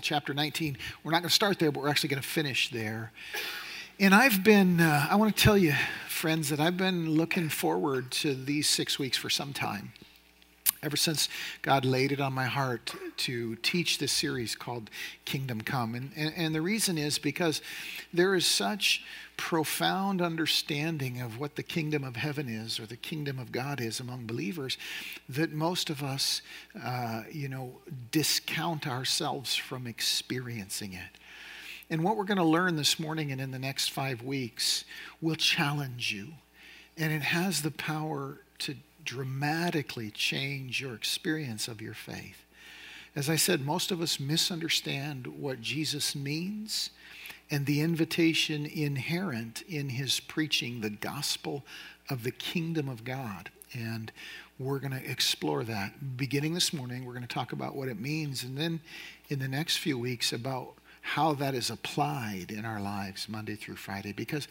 Chapter 19. We're not going to start there, but we're actually going to finish there. And I've been, uh, I want to tell you, friends, that I've been looking forward to these six weeks for some time. Ever since God laid it on my heart to teach this series called Kingdom Come. And, and, and the reason is because there is such profound understanding of what the kingdom of heaven is or the kingdom of God is among believers that most of us, uh, you know, discount ourselves from experiencing it. And what we're going to learn this morning and in the next five weeks will challenge you. And it has the power to dramatically change your experience of your faith. As I said, most of us misunderstand what Jesus means and the invitation inherent in his preaching the gospel of the kingdom of God. And we're going to explore that. Beginning this morning, we're going to talk about what it means. And then in the next few weeks, about how that is applied in our lives Monday through Friday because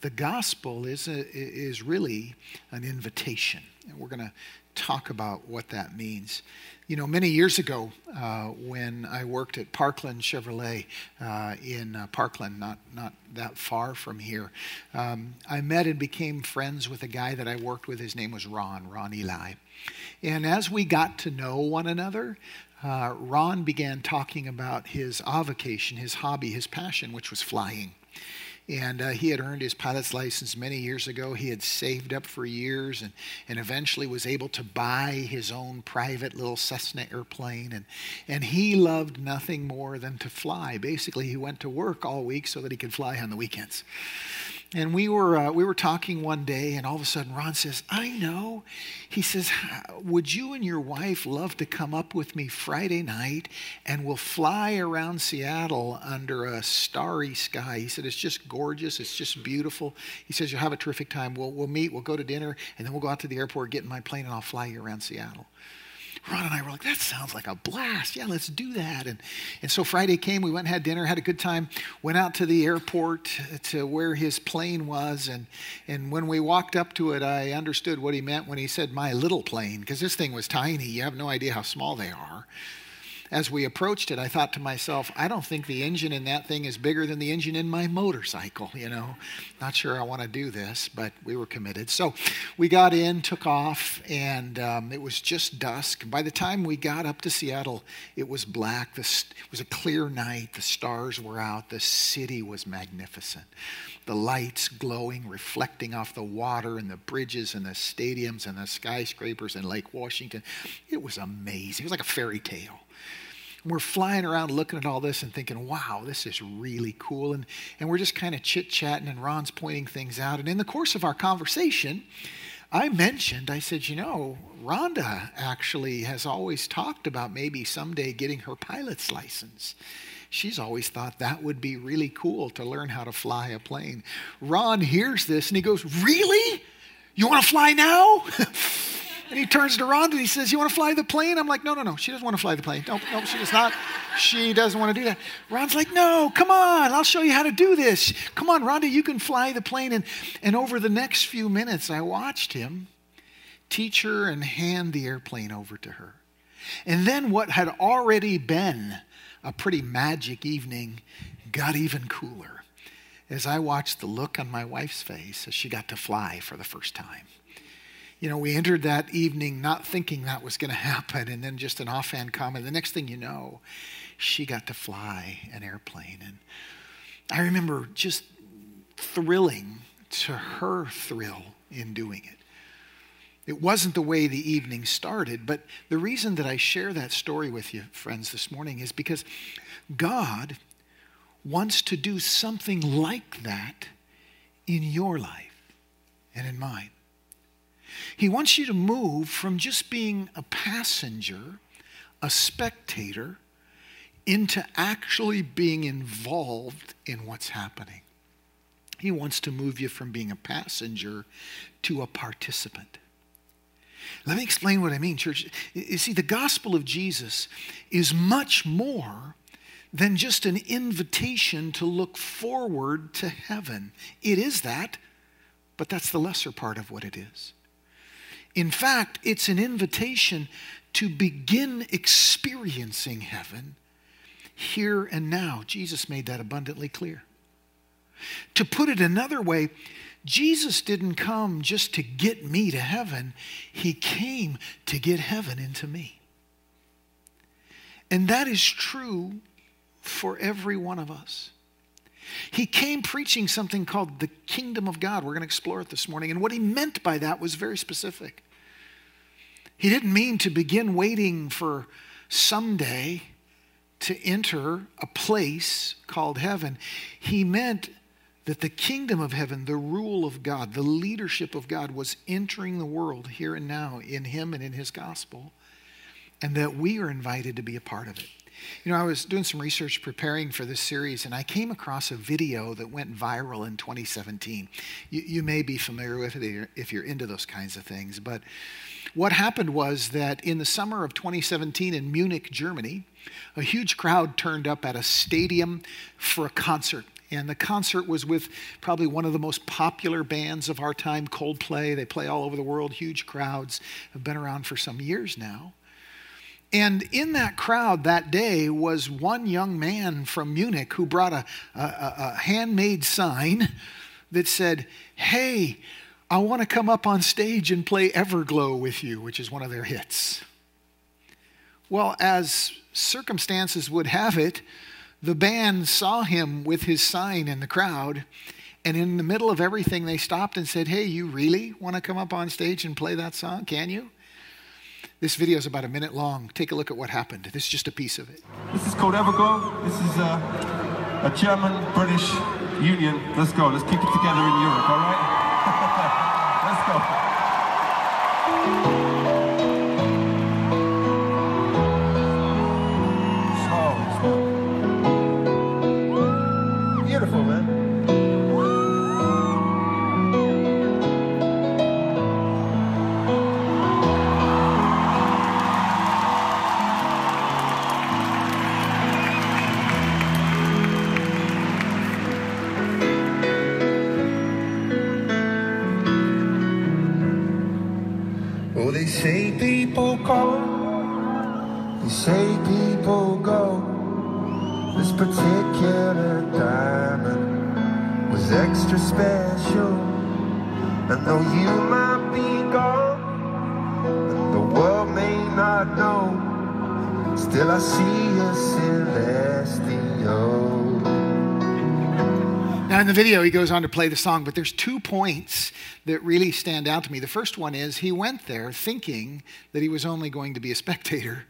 the gospel is, a, is really an invitation. And we're going to talk about what that means. You know, many years ago, uh, when I worked at Parkland Chevrolet uh, in uh, Parkland, not, not that far from here, um, I met and became friends with a guy that I worked with. His name was Ron, Ron Eli. And as we got to know one another, uh, Ron began talking about his avocation, his hobby, his passion, which was flying. And uh, he had earned his pilot's license many years ago. He had saved up for years and, and eventually was able to buy his own private little Cessna airplane. And, and he loved nothing more than to fly. Basically, he went to work all week so that he could fly on the weekends. And we were, uh, we were talking one day, and all of a sudden Ron says, I know. He says, Would you and your wife love to come up with me Friday night and we'll fly around Seattle under a starry sky? He said, It's just gorgeous. It's just beautiful. He says, You'll have a terrific time. We'll, we'll meet, we'll go to dinner, and then we'll go out to the airport, get in my plane, and I'll fly you around Seattle. Ron and I were like, that sounds like a blast. Yeah, let's do that. And, and so Friday came, we went and had dinner, had a good time, went out to the airport to where his plane was. And, and when we walked up to it, I understood what he meant when he said, my little plane, because this thing was tiny. You have no idea how small they are as we approached it, I thought to myself, I don't think the engine in that thing is bigger than the engine in my motorcycle, you know. Not sure I want to do this, but we were committed. So we got in, took off, and um, it was just dusk. By the time we got up to Seattle, it was black. It was a clear night. The stars were out. The city was magnificent. The lights glowing, reflecting off the water and the bridges and the stadiums and the skyscrapers and Lake Washington. It was amazing. It was like a fairy tale we're flying around looking at all this and thinking, wow, this is really cool. And, and we're just kind of chit chatting, and Ron's pointing things out. And in the course of our conversation, I mentioned, I said, you know, Rhonda actually has always talked about maybe someday getting her pilot's license. She's always thought that would be really cool to learn how to fly a plane. Ron hears this and he goes, Really? You want to fly now? And he turns to Rhonda and he says, You want to fly the plane? I'm like, No, no, no. She doesn't want to fly the plane. No, no, she does not. She doesn't want to do that. Ron's like, No, come on. I'll show you how to do this. Come on, Rhonda, you can fly the plane. And, and over the next few minutes, I watched him teach her and hand the airplane over to her. And then what had already been a pretty magic evening got even cooler as I watched the look on my wife's face as she got to fly for the first time you know, we entered that evening not thinking that was going to happen, and then just an offhand comment. The next thing you know, she got to fly an airplane. And I remember just thrilling to her thrill in doing it. It wasn't the way the evening started, but the reason that I share that story with you, friends, this morning is because God wants to do something like that in your life and in mine. He wants you to move from just being a passenger, a spectator, into actually being involved in what's happening. He wants to move you from being a passenger to a participant. Let me explain what I mean, church. You see, the gospel of Jesus is much more than just an invitation to look forward to heaven. It is that, but that's the lesser part of what it is. In fact, it's an invitation to begin experiencing heaven here and now. Jesus made that abundantly clear. To put it another way, Jesus didn't come just to get me to heaven, He came to get heaven into me. And that is true for every one of us. He came preaching something called the kingdom of God. We're going to explore it this morning. And what he meant by that was very specific. He didn't mean to begin waiting for someday to enter a place called heaven. He meant that the kingdom of heaven, the rule of God, the leadership of God was entering the world here and now in Him and in His gospel, and that we are invited to be a part of it. You know, I was doing some research preparing for this series, and I came across a video that went viral in 2017. You, you may be familiar with it if you're into those kinds of things, but what happened was that in the summer of 2017 in Munich, Germany, a huge crowd turned up at a stadium for a concert. And the concert was with probably one of the most popular bands of our time, Coldplay. They play all over the world, huge crowds, have been around for some years now. And in that crowd that day was one young man from Munich who brought a, a, a handmade sign that said, Hey, I want to come up on stage and play Everglow with you, which is one of their hits. Well, as circumstances would have it, the band saw him with his sign in the crowd, and in the middle of everything, they stopped and said, Hey, you really want to come up on stage and play that song? Can you? This video is about a minute long. Take a look at what happened. This is just a piece of it. This is called Everglow. This is a, uh, a German British union. Let's go. Let's keep it together in Europe, all right? say people come, you say people go. This particular diamond was extra special. And though you might be gone, and the world may not know, still I see a celestial in the video, he goes on to play the song, but there's two points that really stand out to me. The first one is he went there thinking that he was only going to be a spectator.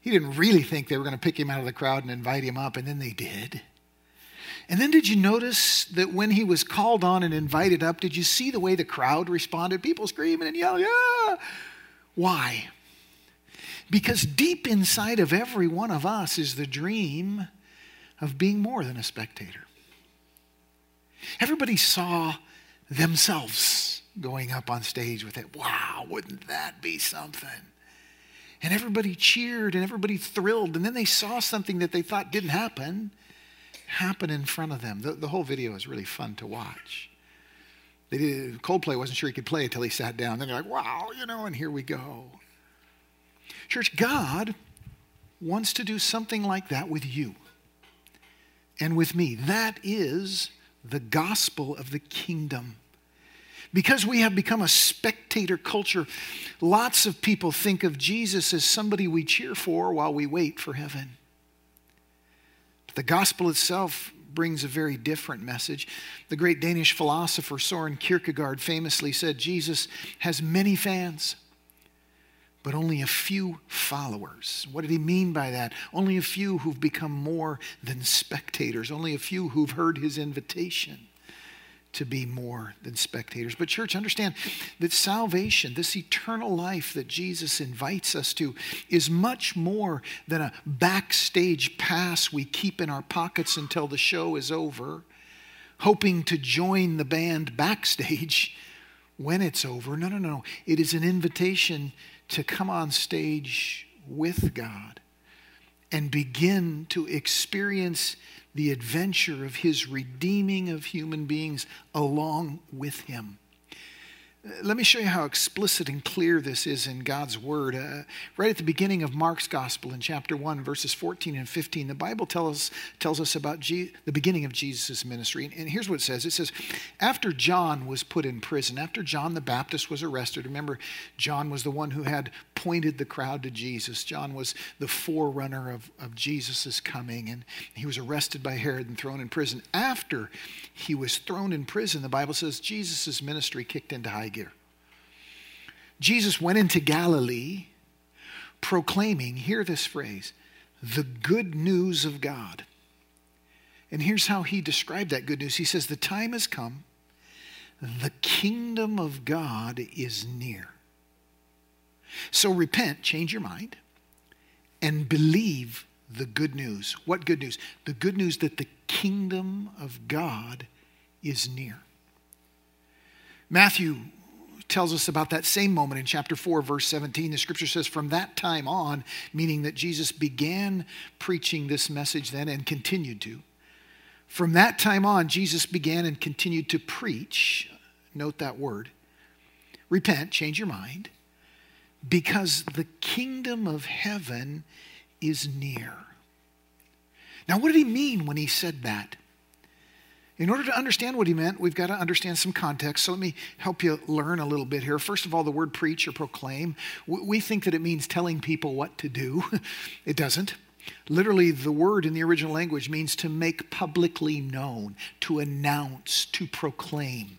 He didn't really think they were going to pick him out of the crowd and invite him up, and then they did. And then did you notice that when he was called on and invited up, did you see the way the crowd responded? People screaming and yelling, yeah. Why? Because deep inside of every one of us is the dream of being more than a spectator. Everybody saw themselves going up on stage with it. Wow, wouldn't that be something? And everybody cheered and everybody thrilled. And then they saw something that they thought didn't happen happen in front of them. The, the whole video is really fun to watch. They did, Coldplay wasn't sure he could play until he sat down. Then they're like, wow, you know, and here we go. Church, God wants to do something like that with you and with me. That is the gospel of the kingdom. Because we have become a spectator culture, lots of people think of Jesus as somebody we cheer for while we wait for heaven. The gospel itself brings a very different message. The great Danish philosopher Soren Kierkegaard famously said Jesus has many fans, but only a few followers. What did he mean by that? Only a few who've become more than spectators, only a few who've heard his invitation to be more than spectators. But, church, understand that salvation, this eternal life that Jesus invites us to, is much more than a backstage pass we keep in our pockets until the show is over, hoping to join the band backstage when it's over. No, no, no. It is an invitation to come on stage with God and begin to experience the adventure of His redeeming of human beings along with Him. Let me show you how explicit and clear this is in God's Word. Uh, right at the beginning of Mark's Gospel in chapter 1, verses 14 and 15, the Bible tells, tells us about G- the beginning of Jesus' ministry. And, and here's what it says It says, After John was put in prison, after John the Baptist was arrested, remember, John was the one who had pointed the crowd to Jesus. John was the forerunner of, of Jesus' coming, and he was arrested by Herod and thrown in prison. After he was thrown in prison, the Bible says Jesus' ministry kicked into high. Jesus went into Galilee proclaiming, hear this phrase, the good news of God. And here's how he described that good news. He says, The time has come, the kingdom of God is near. So repent, change your mind, and believe the good news. What good news? The good news that the kingdom of God is near. Matthew tells us about that same moment in chapter 4, verse 17. The scripture says, From that time on, meaning that Jesus began preaching this message then and continued to. From that time on, Jesus began and continued to preach. Note that word. Repent, change your mind, because the kingdom of heaven is near. Now, what did he mean when he said that? In order to understand what he meant, we've got to understand some context. So let me help you learn a little bit here. First of all, the word preach or proclaim, we think that it means telling people what to do. it doesn't. Literally, the word in the original language means to make publicly known, to announce, to proclaim.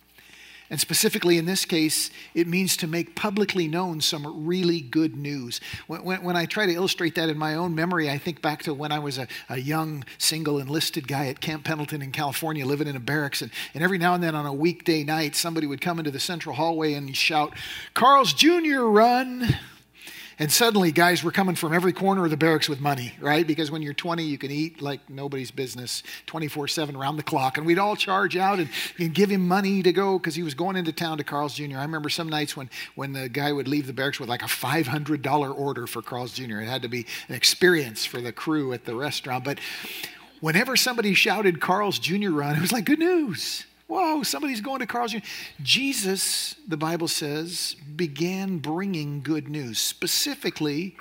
And specifically in this case, it means to make publicly known some really good news. When, when, when, I try to illustrate that in my own memory, I think back to when I was a, a, young single enlisted guy at Camp Pendleton in California living in a barracks. And, and every now and then on a weekday night, somebody would come into the central hallway and shout, Carl's Jr., run! And suddenly, guys were coming from every corner of the barracks with money, right? Because when you're 20, you can eat like nobody's business 24 7 around the clock. And we'd all charge out and, and give him money to go because he was going into town to Carl's Jr. I remember some nights when, when the guy would leave the barracks with like a $500 order for Carl's Jr. It had to be an experience for the crew at the restaurant. But whenever somebody shouted Carl's Jr. run, it was like good news. Whoa, somebody's going to Carl's Jr. Jesus, the Bible says, began bringing good news, specifically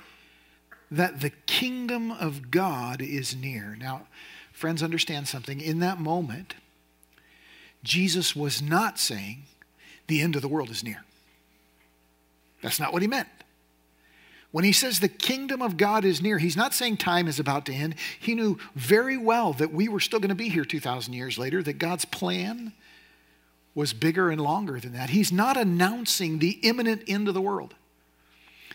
that the kingdom of God is near. Now, friends, understand something. In that moment, Jesus was not saying the end of the world is near. That's not what he meant. When he says the kingdom of God is near, he's not saying time is about to end. He knew very well that we were still going to be here 2,000 years later, that God's plan was bigger and longer than that. He's not announcing the imminent end of the world.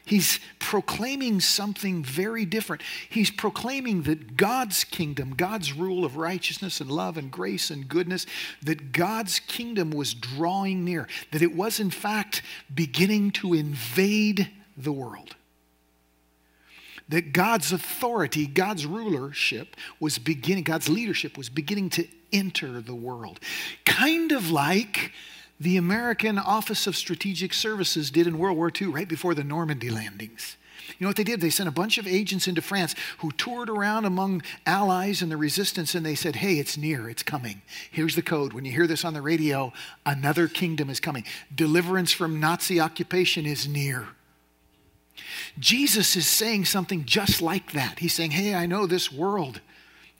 He's proclaiming something very different. He's proclaiming that God's kingdom, God's rule of righteousness and love and grace and goodness, that God's kingdom was drawing near, that it was in fact beginning to invade the world that God's authority, God's rulership was beginning, God's leadership was beginning to enter the world. Kind of like the American Office of Strategic Services did in World War II, right before the Normandy landings. You know what they did? They sent a bunch of agents into France who toured around among allies and the resistance and they said, Hey, it's near, it's coming. Here's the code. When you hear this on the radio, another kingdom is coming. Deliverance from Nazi occupation is near. Jesus is saying something just like that. He's saying, Hey, I know this world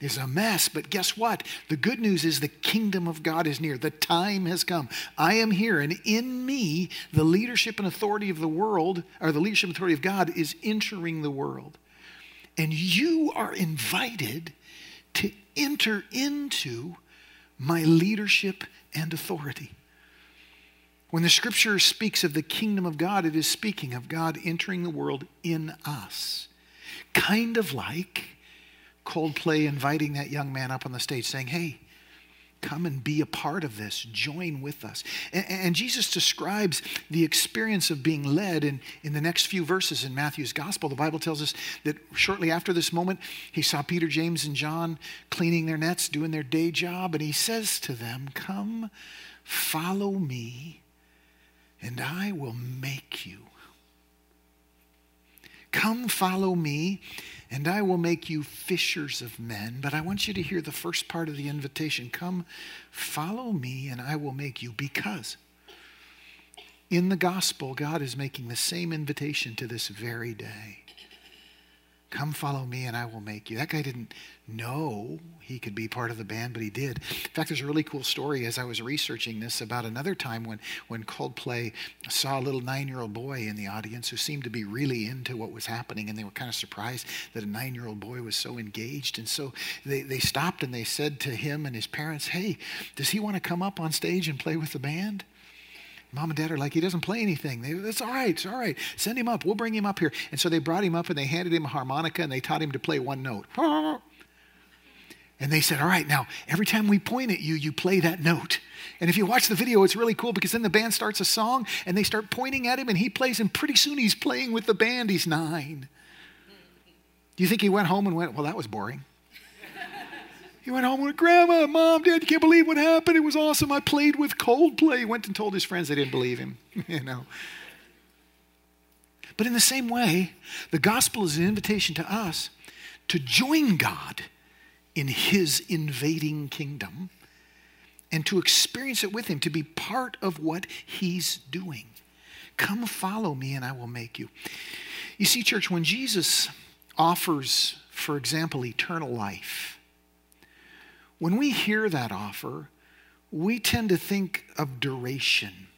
is a mess, but guess what? The good news is the kingdom of God is near. The time has come. I am here, and in me, the leadership and authority of the world, or the leadership and authority of God, is entering the world. And you are invited to enter into my leadership and authority. When the scripture speaks of the kingdom of God, it is speaking of God entering the world in us. Kind of like Coldplay inviting that young man up on the stage saying, Hey, come and be a part of this, join with us. And, and, Jesus describes the experience of being led in, in the next few verses in Matthew's gospel. The Bible tells us that shortly after this moment, he saw Peter, James, and John cleaning their nets, doing their day job, and he says to them, Come, follow me and I will make you. Come follow me, and I will make you fishers of men. But I want you to hear the first part of the invitation Come follow me, and I will make you, because In the gospel, God is making the same invitation to this very day. Come follow me and I will make you. That guy didn't know he could be part of the band, but he did. In fact, there's a really cool story as I was researching this about another time when, when Coldplay saw a little nine year old boy in the audience who seemed to be really into what was happening, and they were kind of surprised that a nine year old boy was so engaged. And so they, they stopped and they said to him and his parents, Hey, does he want to come up on stage and play with the band? Mom and dad are like, he doesn't play anything. They, That's all right. It's all right. Send him up. We'll bring him up here. And so they brought him up and they handed him a harmonica and they taught him to play one note. And they said, All right, now, every time we point at you, you play that note. And if you watch the video, it's really cool because then the band starts a song and they start pointing at him and he plays, and pretty soon he's playing with the band. He's nine. Do you think he went home and went, Well, that was boring? He went home with Grandma, Mom, Dad, you can't believe what happened. It was awesome. I played with Coldplay. He went and told his friends they didn't believe him. you know. But in the same way, the gospel is an invitation to us to join God in his invading kingdom and to experience it with him, to be part of what he's doing. Come follow me and I will make you. You see, church, when Jesus offers, for example, eternal life, when we hear that offer, we tend to think of duration.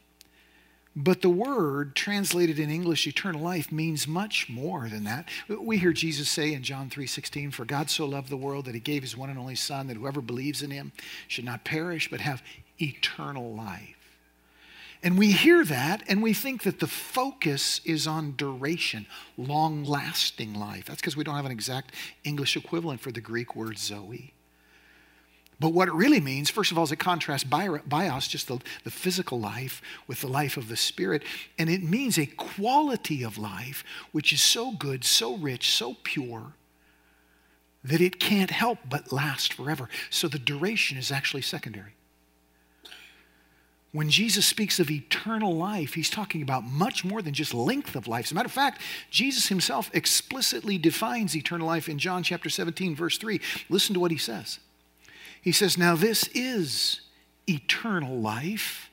But the word translated in English eternal life means much more than that. We hear Jesus say in John 3:16, "For God so loved the world that he gave his one and only son that whoever believes in him should not perish but have eternal life." And we hear that and we think that the focus is on duration, long lasting life. That's because we don't have an exact English equivalent for the Greek word Zoe. But what it really means, first of all, is it contrasts bios, just the, the physical life, with the life of the spirit. And it means a quality of life which is so good, so rich, so pure, that it can't help but last forever. So the duration is actually secondary. When Jesus speaks of eternal life, he's talking about much more than just length of life. As a matter of fact, Jesus himself explicitly defines eternal life in John chapter 17, verse 3. Listen to what he says. He says, Now this is eternal life,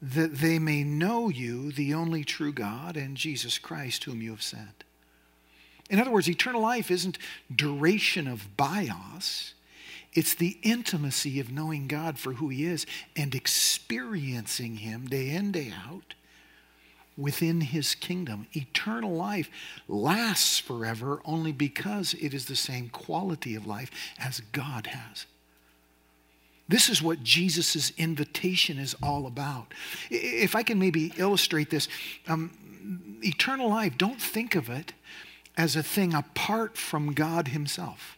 that they may know you, the only true God, and Jesus Christ, whom you have sent. In other words, eternal life isn't duration of bios. It's the intimacy of knowing God for who He is and experiencing Him day in, day out within His kingdom. Eternal life lasts forever only because it is the same quality of life as God has. This is what Jesus' invitation is all about. If I can maybe illustrate this, um, eternal life, don't think of it as a thing apart from God Himself.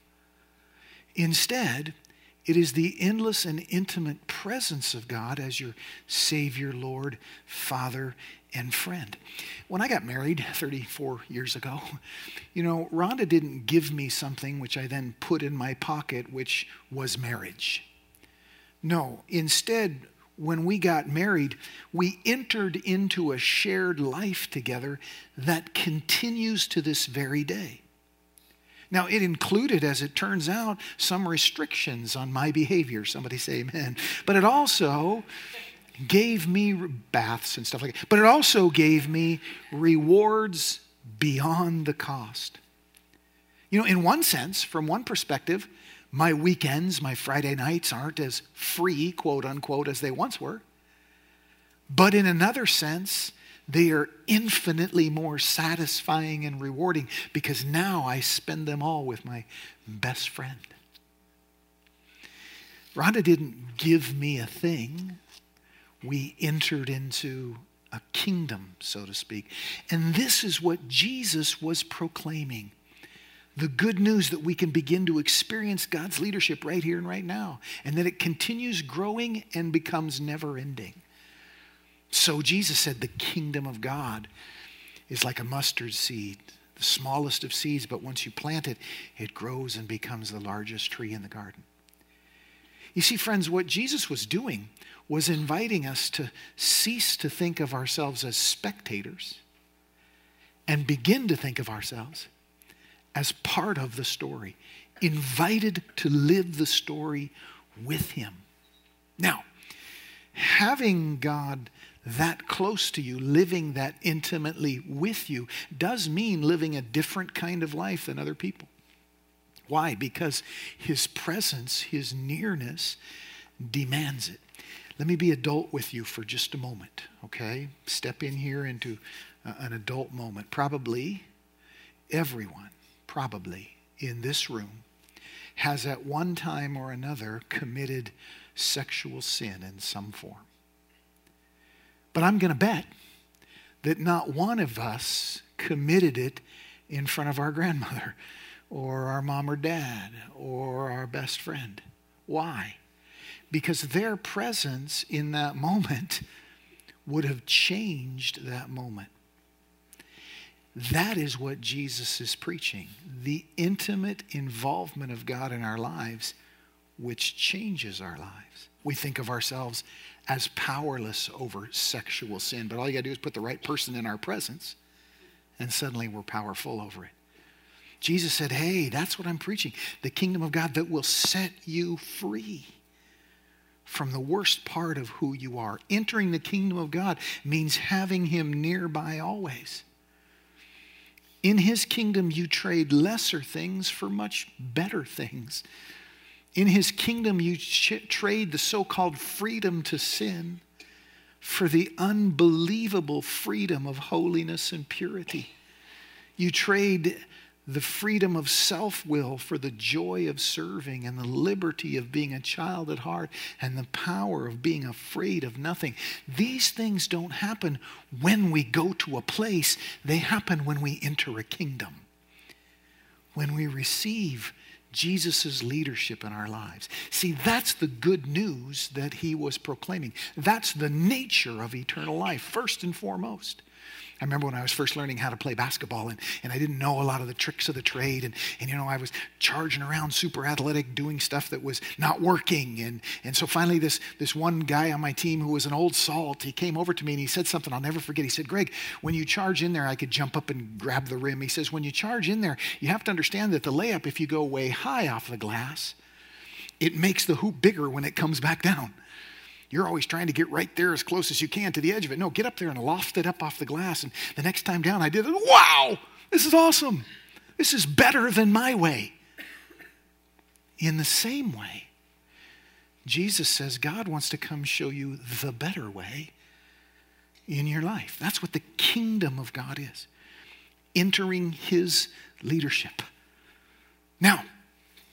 Instead, it is the endless and intimate presence of God as your Savior, Lord, Father, and friend. When I got married 34 years ago, you know, Rhonda didn't give me something which I then put in my pocket, which was marriage. No, instead, when we got married, we entered into a shared life together that continues to this very day. Now, it included, as it turns out, some restrictions on my behavior. Somebody say amen. But it also gave me baths and stuff like that. But it also gave me rewards beyond the cost. You know, in one sense, from one perspective, my weekends, my Friday nights aren't as free, quote unquote, as they once were. But in another sense, they are infinitely more satisfying and rewarding because now I spend them all with my best friend. Rhonda didn't give me a thing. We entered into a kingdom, so to speak. And this is what Jesus was proclaiming the good news that we can begin to experience God's leadership right here and right now, and that it continues growing and becomes never ending. So Jesus said the kingdom of God is like a mustard seed, the smallest of seeds, but once you plant it, it grows and becomes the largest tree in the garden. You see, friends, what Jesus was doing was inviting us to cease to think of ourselves as spectators and begin to think of ourselves as part of the story, invited to live the story with Him. Now, having God that close to you, living that intimately with you, does mean living a different kind of life than other people. Why? Because his presence, his nearness demands it. Let me be adult with you for just a moment, okay? Step in here into an adult moment. Probably everyone, probably in this room, has at one time or another committed sexual sin in some form. But I'm going to bet that not one of us committed it in front of our grandmother or our mom or dad or our best friend. Why? Because their presence in that moment would have changed that moment. That is what Jesus is preaching the intimate involvement of God in our lives, which changes our lives. We think of ourselves as powerless over sexual sin, but all you got to do is put the right person in our presence, and suddenly we're powerful over it. Jesus said, Hey, that's what I'm preaching the kingdom of God that will set you free from the worst part of who you are. Entering the kingdom of God means having Him nearby always. In His kingdom, you trade lesser things for much better things. In His kingdom, you ch- trade the so called freedom to sin for the unbelievable freedom of holiness and purity. You trade the freedom of self will for the joy of serving and the liberty of being a child at heart and the power of being afraid of nothing. These things don't happen when we go to a place, they happen when we enter a kingdom. When we receive Jesus' leadership in our lives. See, that's the good news that he was proclaiming. That's the nature of eternal life, first and foremost. I remember when I was first learning how to play basketball and, and I didn't know a lot of the tricks of the trade. And, and, you know, I was charging around super athletic, doing stuff that was not working. And, and so finally, this, this one guy on my team who was an old salt, he came over to me and he said something I'll never forget. He said, Greg, when you charge in there, I could jump up and grab the rim. He says, when you charge in there, you have to understand that the layup, if you go way high off the glass, it makes the hoop bigger when it comes back down. You're always trying to get right there as close as you can to the edge of it. No, get up there and loft it up off the glass. And the next time down, I did it. Wow, this is awesome. This is better than my way. In the same way, Jesus says God wants to come show you the better way in your life. That's what the kingdom of God is entering his leadership. Now,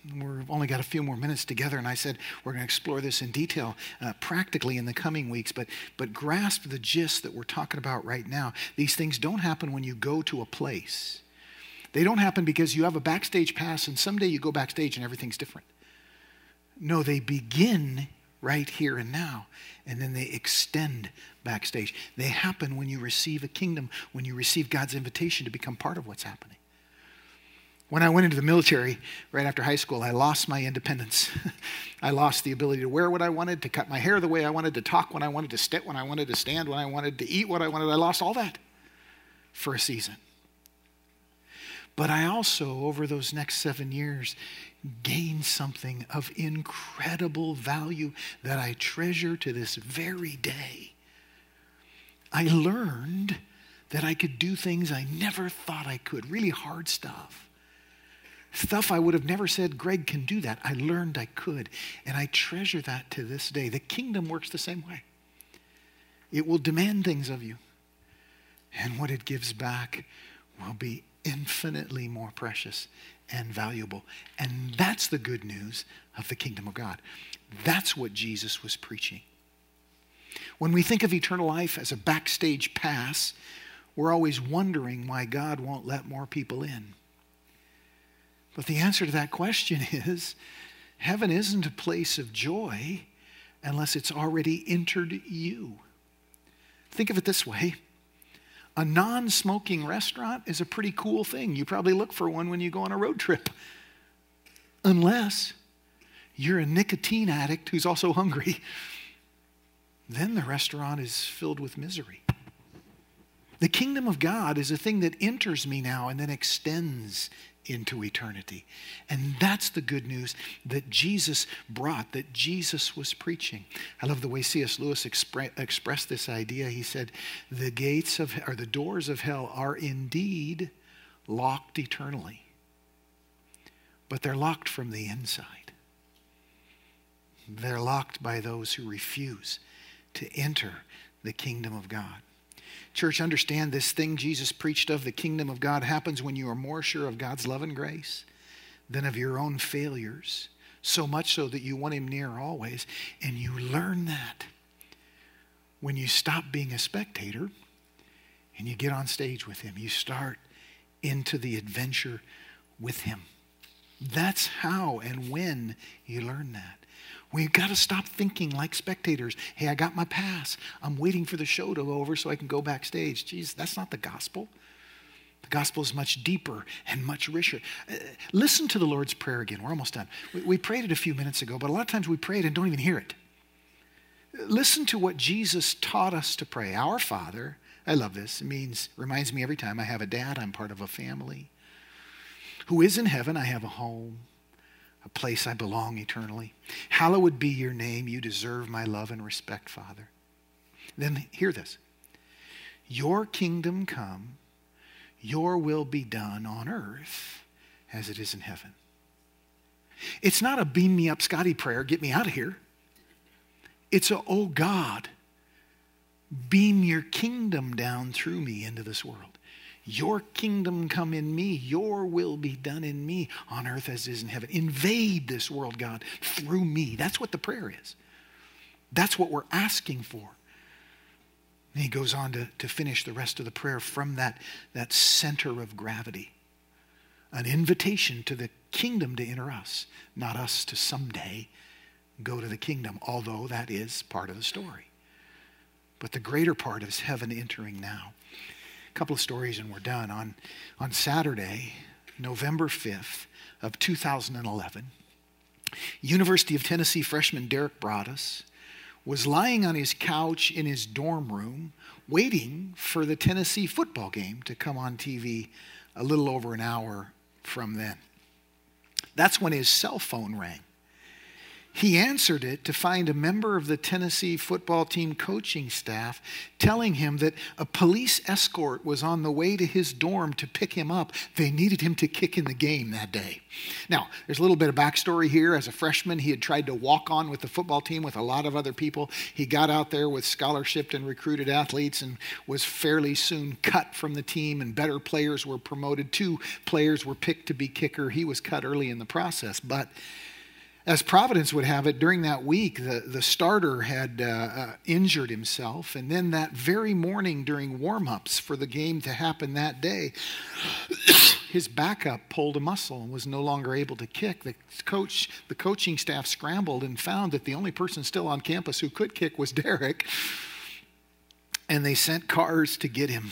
we've only got a few more minutes together, and I said we're going to explore this in detail uh, practically in the coming weeks, but, but grasp the gist that we're talking about right now. These things don't happen when you go to a place, they don't happen because you have a backstage pass and someday you go backstage and everything's different. No, they begin right here and now, and then they extend backstage. They happen when you receive a kingdom, when you receive God's invitation to become part of what's happening. When I went into the military right after high school, I lost my independence. I lost the ability to wear what I wanted, to cut my hair the way I wanted, to talk when I wanted, to sit when I wanted, to stand when I wanted, to eat what I wanted. I lost all that for a season. But I also, over those next seven years, gained something of incredible value that I treasure to this very day. I learned that I could do things I never thought I could, really hard stuff. Stuff I would have never said, Greg can do that. I learned I could. And I treasure that to this day. The kingdom works the same way. It will demand things of you. And what it gives back will be infinitely more precious and valuable. And that's the good news of the kingdom of God. That's what Jesus was preaching. When we think of eternal life as a backstage pass, we're always wondering why God won't let more people in. But the answer to that question is heaven isn't a place of joy unless it's already entered you. Think of it this way a non smoking restaurant is a pretty cool thing. You probably look for one when you go on a road trip, unless you're a nicotine addict who's also hungry. Then the restaurant is filled with misery. The kingdom of God is a thing that enters me now and then extends into eternity. And that's the good news that Jesus brought, that Jesus was preaching. I love the way C.S. Lewis expre- expressed this idea. He said, The gates of, or the doors of hell are indeed locked eternally, but they're locked from the inside. They're locked by those who refuse to enter the kingdom of God. Church, understand this thing Jesus preached of the kingdom of God happens when you are more sure of God's love and grace than of your own failures, so much so that you want Him near always. And you learn that when you stop being a spectator and you get on stage with Him. You start into the adventure with Him. That's how and when you learn that. We've got to stop thinking like spectators. Hey, I got my pass. I'm waiting for the show to go over so I can go backstage. Jeez, that's not the gospel. The gospel is much deeper and much richer. Uh, listen to the Lord's Prayer again. We're almost done. We, we prayed it a few minutes ago, but a lot of times we pray it and don't even hear it. Listen to what Jesus taught us to pray. Our Father, I love this. It means, reminds me every time I have a dad, I'm part of a family. Who is in heaven, I have a home a place I belong eternally. Hallowed be your name. You deserve my love and respect, Father. Then hear this Your kingdom come, your will be done on earth as it is in heaven. It's not a beam me up, Scotty prayer, get me out of here. It's a, oh God, beam your kingdom down through me into this world. Your kingdom come in me, your will be done in me on earth as it is in heaven. Invade this world, God, through me. That's what the prayer is. That's what we're asking for. And he goes on to, to finish the rest of the prayer from that, that center of gravity. An invitation to the kingdom to enter us, not us to someday go to the kingdom, although that is part of the story. But the greater part is heaven entering now couple of stories and we're done. On, on Saturday, November 5th of 2011, University of Tennessee freshman Derrick Brodus was lying on his couch in his dorm room waiting for the Tennessee football game to come on TV a little over an hour from then. That's when his cell phone rang. He answered it to find a member of the Tennessee football team coaching staff telling him that a police escort was on the way to his dorm to pick him up. They needed him to kick in the game that day. Now, there's a little bit of backstory here. As a freshman, he had tried to walk on with the football team with a lot of other people. He got out there with scholarship and recruited athletes and was fairly soon cut from the team, and better players were promoted. Two players were picked to be kicker. He was cut early in the process, but as Providence would have it, during that week, the, the starter had uh, uh, injured himself. And then that very morning, during warm ups for the game to happen that day, his backup pulled a muscle and was no longer able to kick. The coach, the coaching staff scrambled and found that the only person still on campus who could kick was Derrick. And they sent cars to get him.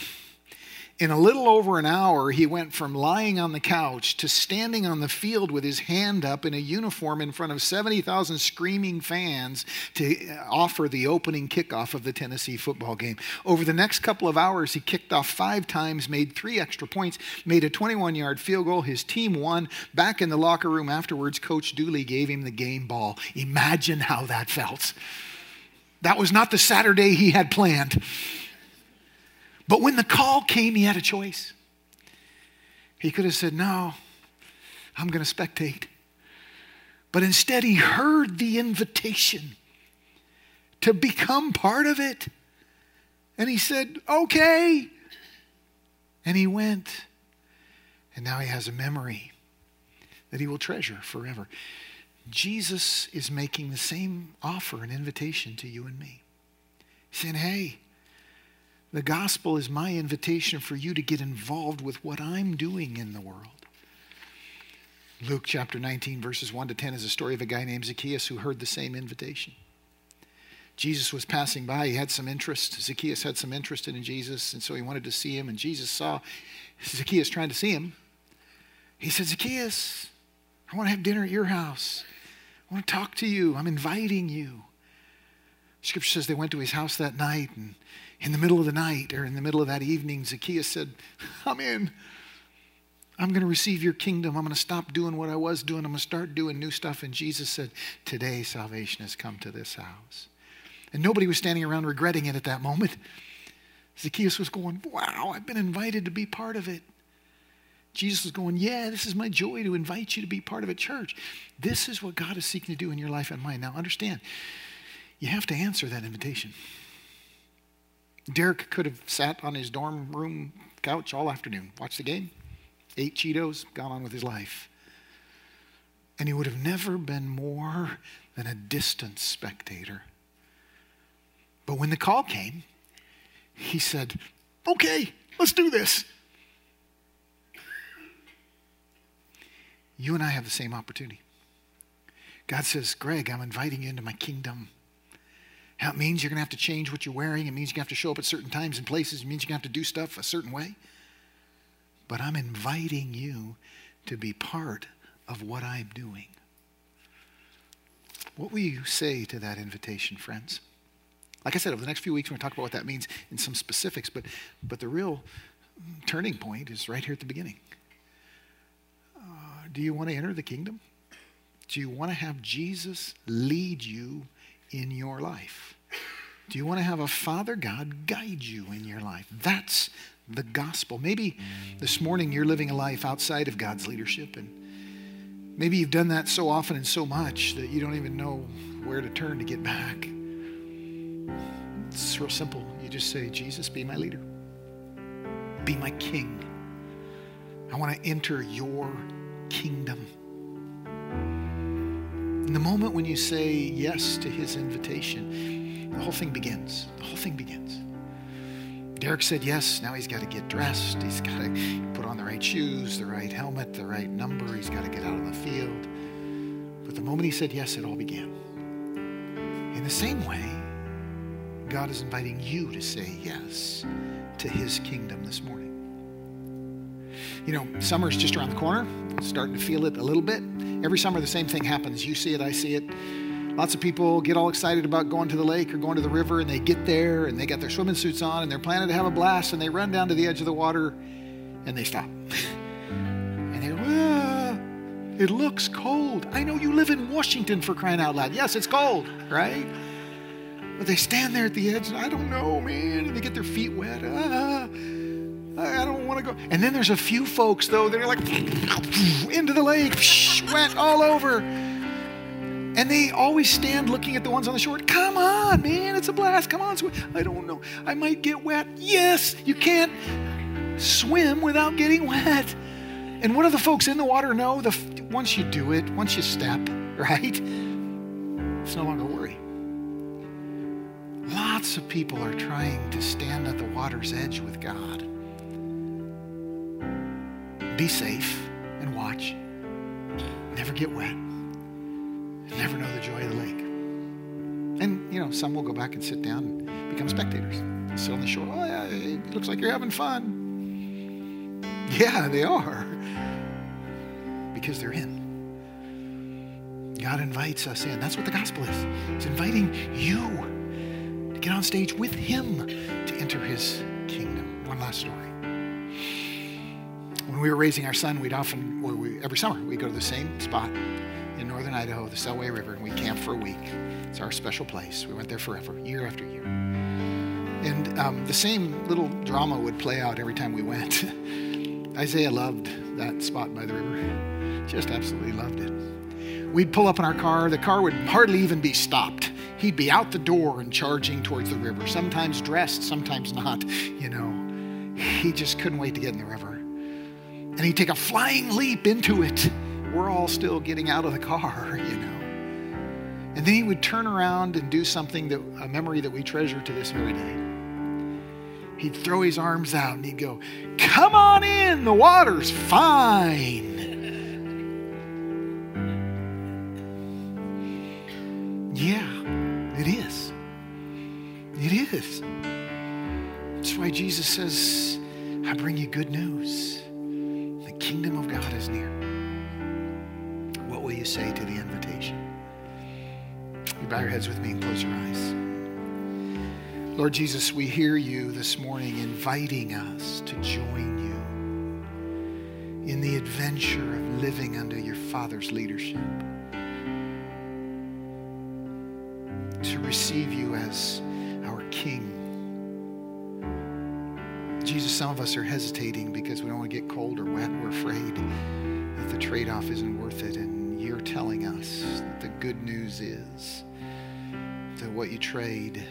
In a little over an hour, he went from lying on the couch to standing on the field with his hand up in a uniform in front of 70,000 screaming fans to uh, offer the opening kickoff of the Tennessee football game. Over the next couple of hours, he kicked off five times, made three extra points, made a 21 yard field goal. His team won. Back in the locker room afterwards, Coach Dooley gave him the game ball. Imagine how that felt. That was not the Saturday he had planned. But when the call came, he had a choice. He could have said, No, I'm going to spectate. But instead, he heard the invitation to become part of it. And he said, Okay. And he went. And now he has a memory that he will treasure forever. Jesus is making the same offer and invitation to you and me. He's saying, Hey, the gospel is my invitation for you to get involved with what I'm doing in the world. Luke chapter 19, verses 1 to 10 is a story of a guy named Zacchaeus who heard the same invitation. Jesus was passing by. He had some interest. Zacchaeus had some interest in Jesus, and so he wanted to see him. And Jesus saw Zacchaeus trying to see him. He said, Zacchaeus, I want to have dinner at your house. I want to talk to you. I'm inviting you. Scripture says they went to his house that night, and in the middle of the night or in the middle of that evening, Zacchaeus said, I'm in. I'm going to receive your kingdom. I'm going to stop doing what I was doing. I'm going to start doing new stuff. And Jesus said, Today salvation has come to this house. And nobody was standing around regretting it at that moment. Zacchaeus was going, Wow, I've been invited to be part of it. Jesus was going, Yeah, this is my joy to invite you to be part of a church. This is what God is seeking to do in your life and mine. Now, understand, you have to answer that invitation. Derrick could have sat on his dorm room couch all afternoon, watched the game, ate Cheetos, gone on with his life. And he would have never been more than a distant spectator. But when the call came, he said, Okay, let's do this. You and I have the same opportunity. God says, Greg, I'm inviting you into my kingdom. It means you're going to have to change what you're wearing. It means you're going to have to show up at certain times and places. It means you're going to have to do stuff a certain way. But I'm inviting you to be part of what I'm doing. What will you say to that invitation, friends? Like I said, over the next few weeks, we're going to talk about what that means in some specifics, but, but the real turning point is right here at the beginning. Uh, do you want to enter the kingdom? Do you want to have Jesus lead you in your life? Do you want to have a Father God guide you in your life? That's the gospel. Maybe this morning you're living a life outside of God's leadership, and maybe you've done that so often and so much that you don't even know where to turn to get back. It's real simple. You just say, Jesus, be my leader, be my king. I want to enter your kingdom. In the moment when you say yes to his invitation, the whole thing begins. The whole thing begins. Derrick said yes. Now he's got to get dressed. He's got to put on the right shoes, the right helmet, the right number. He's got to get out on the field. But the moment he said yes, it all began. In the same way, God is inviting you to say yes to his kingdom this morning. You know, summer's just around the corner. Starting to feel it a little bit. Every summer, the same thing happens. You see it, I see it. Lots of people get all excited about going to the lake or going to the river, and they get there and they got their swimming suits on and they're planning to have a blast, and they run down to the edge of the water and they stop. and they go, ah, it looks cold. I know you live in Washington for crying out loud. Yes, it's cold, right? But they stand there at the edge, and I don't know, man, and they get their feet wet. Ah, I don't want to go. And then there's a few folks, though, that are like into the lake, wet all over. And they always stand looking at the ones on the shore. Come on, man, it's a blast. Come on, swim. I don't know. I might get wet. Yes, you can't swim without getting wet. And what do the folks in the water know? The, once you do it, once you step, right? It's no longer worry. Lots of people are trying to stand at the water's edge with God. Be safe and watch. Never get wet. Never know the joy of the lake. And, you know, some will go back and sit down and become spectators. Sit on the shore. Oh, yeah, it looks like you're having fun. Yeah, they are. Because they're in. God invites us in. That's what the gospel is. It's inviting you to get on stage with Him to enter His kingdom. One last story. We were raising our son, we'd often, well, we, every summer, we'd go to the same spot in northern Idaho, the Selway River, and we camped for a week. It's our special place. We went there forever, year after year. And um, the same little drama would play out every time we went. Isaiah loved that spot by the river, just absolutely loved it. We'd pull up in our car, the car would hardly even be stopped. He'd be out the door and charging towards the river, sometimes dressed, sometimes not, you know. He just couldn't wait to get in the river. And he'd take a flying leap into it we're all still getting out of the car, you know. And then he would turn around and do something that a memory that we treasure to this very day. He'd throw his arms out and he'd go, Come on in, the water's fine. Yeah, it is. It is. That's why Jesus says, I bring you good news. Heads with me and close your eyes. Lord Jesus, we hear you this morning inviting us to join you in the adventure of living under your Father's leadership. To receive you as our King. Jesus, some of us are hesitating because we don't want to get cold or wet. We're afraid that the trade off isn't worth it. And you're telling us that the good news is that what you trade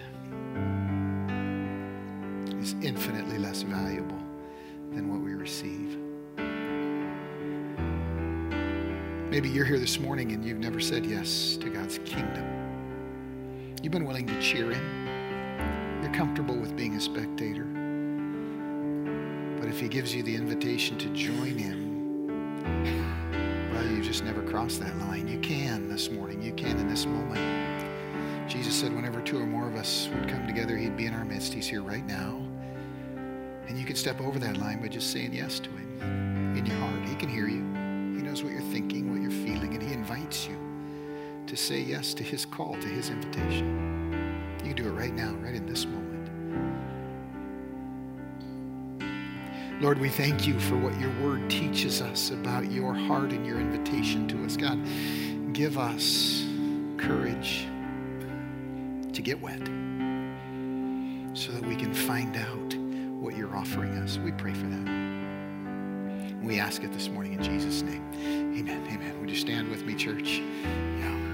is infinitely less valuable than what we receive. Maybe you're here this morning and you've never said yes to God's kingdom. You've been willing to cheer Him. You're comfortable with being a spectator. But if He gives you the invitation to join Him, well, you just never crossed that line. You can this morning. You can in this moment. Jesus said, whenever two or more of us would come together, He'd be in our midst. He's here right now. And you can step over that line by just saying yes to Him in your heart. He can hear you. He knows what you're thinking, what you're feeling, and He invites you to say yes to His call, to His invitation. You do it right now, right in this moment. Lord, we thank you for what your word teaches us about your heart and your invitation to us. God, give us courage get wet so that we can find out what you're offering us. We pray for that. We ask it this morning in Jesus' name. Amen. Amen. Would you stand with me, church? Yeah.